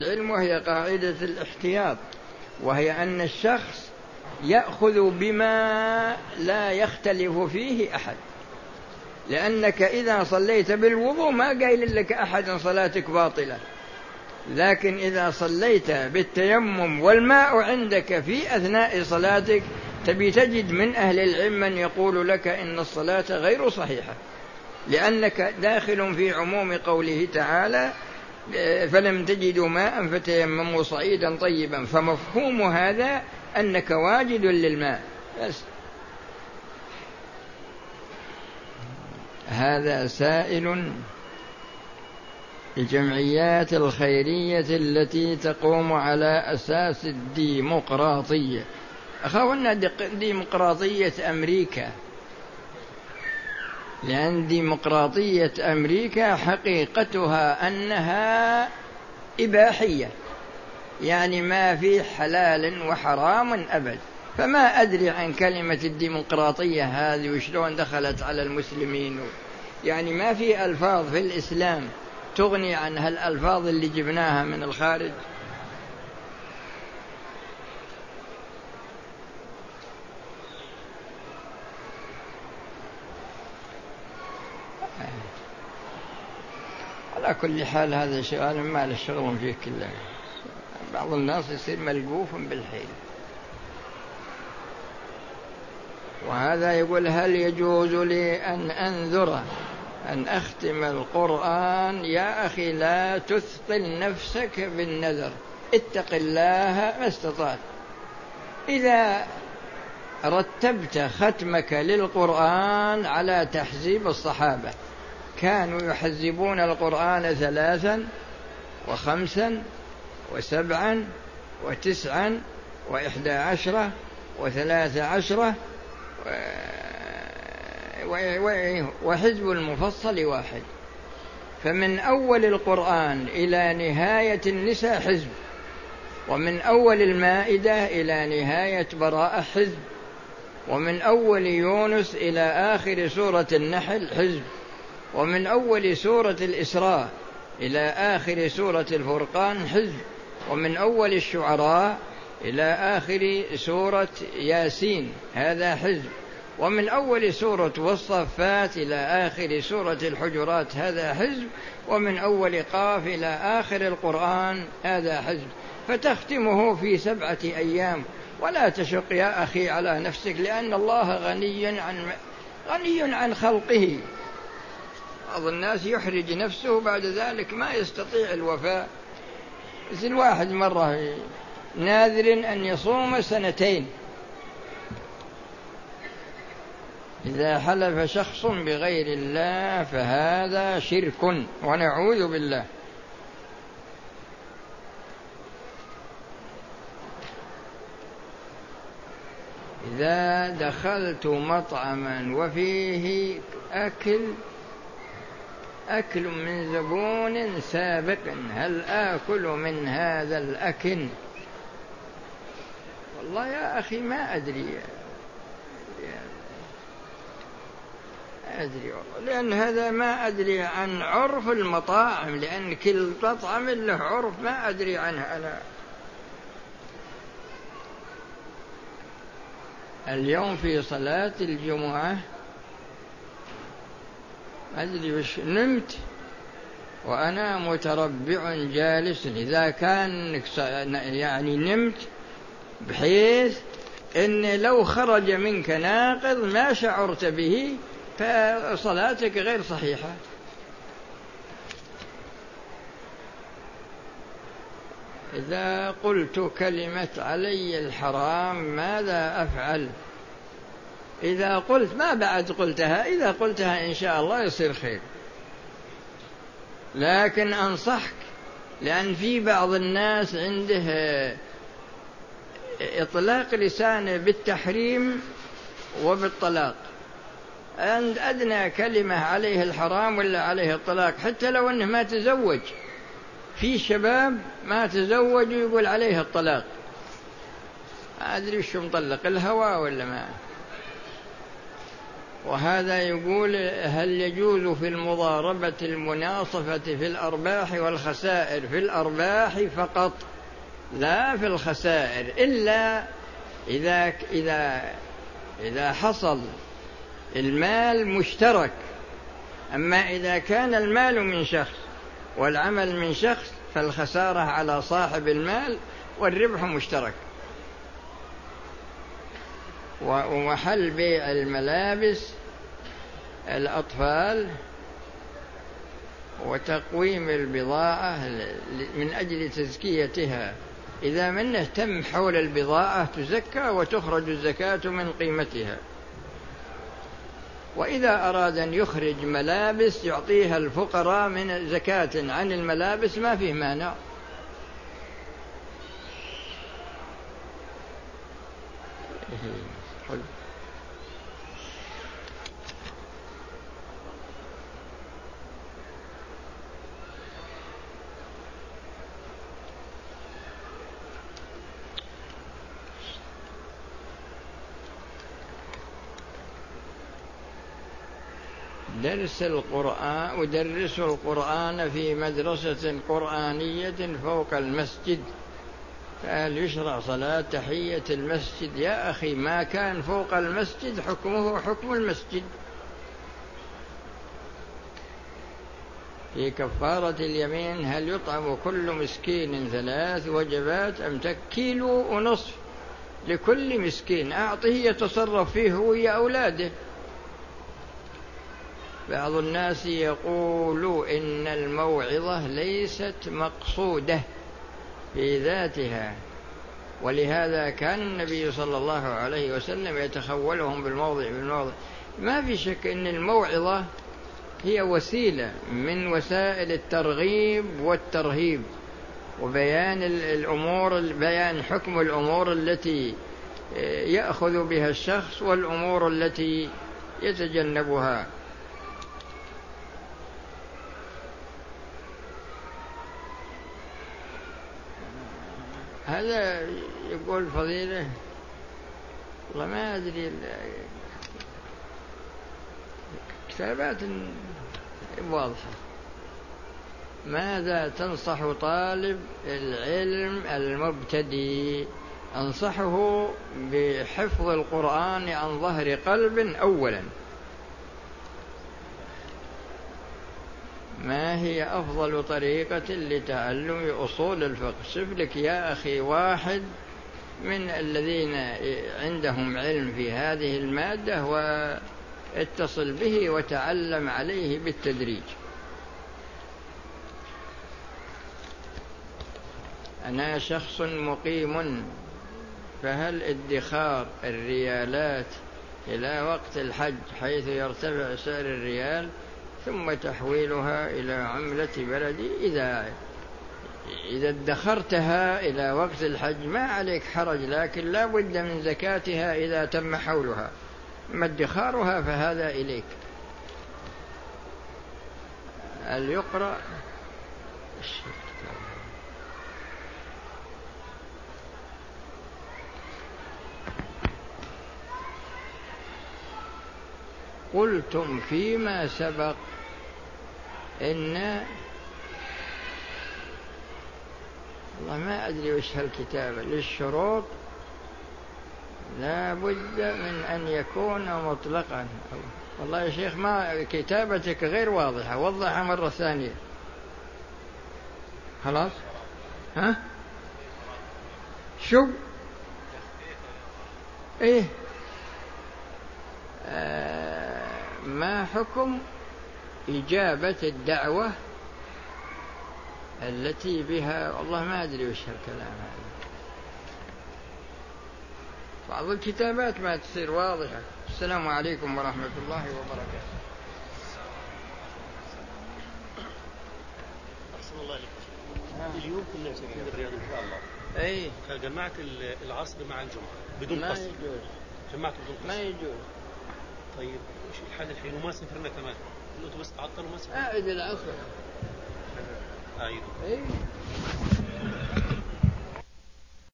العلم وهي قاعدة الاحتياط وهي أن الشخص يأخذ بما لا يختلف فيه أحد. لأنك إذا صليت بالوضوء ما قايل لك أحد صلاتك باطلة. لكن إذا صليت بالتيمم والماء عندك في أثناء صلاتك تبي تجد من أهل العلم من يقول لك إن الصلاة غير صحيحة. لأنك داخل في عموم قوله تعالى فلم تجدوا ماء فتيمموا صعيدا طيبا. فمفهوم هذا أنك واجد للماء. بس. هذا سائل الجمعيات الخيرية التي تقوم على أساس الديمقراطية. أخونا ديمقراطية أمريكا. لأن ديمقراطية أمريكا حقيقتها أنها إباحية. يعني ما في حلال وحرام أبد. فما أدري عن كلمة الديمقراطية هذه وشلون دخلت على المسلمين. يعني ما في ألفاظ في الإسلام تغني عن هالألفاظ اللي جبناها من الخارج. كل حال هذا سؤال ما له شغل فيه كله. بعض الناس يصير ملقوف بالحيل. وهذا يقول هل يجوز لي أن أنذر أن أختم القرآن؟ يا أخي لا تثقل نفسك بالنذر. اتق الله ما استطعت. إذا رتبت ختمك للقرآن على تحزيب الصحابة كانوا يحزبون القرآن ثلاثا وخمسا وسبعا وتسعا وإحدى عشرة وثلاث عشرة وحزب المفصل واحد. فمن أول القرآن إلى نهاية النساء حزب ومن أول المائدة إلى نهاية براءة حزب ومن أول يونس إلى آخر سورة النحل حزب. ومن أول سورة الإسراء إلى آخر سورة الفرقان حزب ومن أول الشعراء إلى آخر سورة ياسين هذا حزب ومن أول سورة والصفات إلى آخر سورة الحجرات هذا حزب ومن أول قاف إلى آخر القرآن هذا حزب فتختمه في سبعة أيام. ولا تشق يا أخي على نفسك لأن الله غني عن غني عن خلقه. بعض الناس يحرج نفسه بعد ذلك ما يستطيع الوفاء. مثل واحد مرة ناذر أن يصوم سنتين. إذا حلف شخص بغير الله فهذا شرك ونعوذ بالله. إذا دخلت مطعما وفيه أكل أكل من زبون سابق هل آكل من هذا الأكل؟ والله يا أخي ما أدري. أدري. والله لأن هذا ما أدري عن عرف المطاعم لأن كل مطعم له عرف ما أدري عنه أنا. اليوم في صلاة الجمعة أدري وش نمت. وأنا متربع جالس. إذا كان يعني نمت بحيث أن لو خرج منك ناقض ما شعرت به فصلاتك غير صحيحة. إذا قلت كلمة علي الحرام ماذا أفعل؟ إذا قلت ما بعد قلتها إذا قلتها إن شاء الله يصير خير. لكن أنصحك لأن في بعض الناس عنده إطلاق لسانه بالتحريم وبالطلاق. عند أدنى كلمة عليه الحرام ولا عليه الطلاق حتى لو أنه ما تزوج. في شباب ما تزوج ويقول عليه الطلاق. أدري وش مطلق الهوى ولا ما. وهذا يقول هل يجوز في المضاربة المناصفة في الأرباح والخسائر؟ في الأرباح فقط لا في الخسائر إلا إذا إذا إذا حصل المال مشترك. أما إذا كان المال من شخص والعمل من شخص فالخسارة على صاحب المال والربح مشترك. ومحل بيع الملابس الأطفال وتقويم البضاعة من أجل تزكيتها. إذا من اهتم حول البضاعة تزكى وتخرج الزكاة من قيمتها. وإذا أراد أن يخرج ملابس يعطيها الفقراء من زكاة عن الملابس ما فيه مانع. درس القرآن أدرس القرآن في مدرسة قرآنية فوق المسجد. فهل يشرع صلاة تحية المسجد. يا أخي ما كان فوق المسجد حكمه حكم المسجد. في كفارة اليمين هل يطعم كل مسكين ثلاث وجبات أم كيلو ونصف؟ لكل مسكين أعطه يتصرف فيه هو يا أولاده. بعض الناس يقول إن الموعظة ليست مقصودة. في ذاتها. ولهذا كان النبي صلى الله عليه وسلم يتخولهم بالموضع بالموضع. ما في شك إن الموعظة هي وسيلة من وسائل الترغيب والترهيب وبيان الأمور بيان حكم الأمور التي يأخذ بها الشخص والأمور التي يتجنبها. هذا يقول فضيلة والله ما أدري كتابات واضحة. ماذا تنصح طالب العلم المبتدئ؟ أنصحه بحفظ القرآن عن ظهر قلب أولا. ما هي أفضل طريقة لتعلم أصول الفقه؟ شوف لك يا أخي واحد من الذين عندهم علم في هذه المادة واتصل به وتعلم عليه بالتدريج. أنا شخص مقيم فهل ادخار الريالات إلى وقت الحج حيث يرتفع سعر الريال؟ ثم تحويلها إلى عملة بلدي إذا إذا ادخرتها إلى وقت الحج ما عليك حرج لكن لا بد من زكاتها إذا تم حولها. أما ادخارها فهذا إليك. هل يقرأ؟ قلتم فيما سبق إن والله ما أدري وش هالكتابة للشروط لا بد من أن يكون مطلقا. والله يا شيخ ما كتابتك غير واضحة وضحها مرة ثانية. خلاص؟ ها؟ شو؟ إيه. آه ما حكم إجابة الدعوة التي بها؟ والله ما أدري وش هالكلام هذا. بعض الكتابات ما تصير واضحة. السلام عليكم ورحمة الله وبركاته. أحسن الله اليوم كنا مسجلين الرياض إن شاء الله. أي فجمعت العصر مع الجمعة بدون قصر يجوز. جمعت بدون قصر ما يجوز. طيب الحل الحين؟ وما سافرنا كمان. أنتوا بس تعطلوا ما سافرنا أعد العصر اعيد أي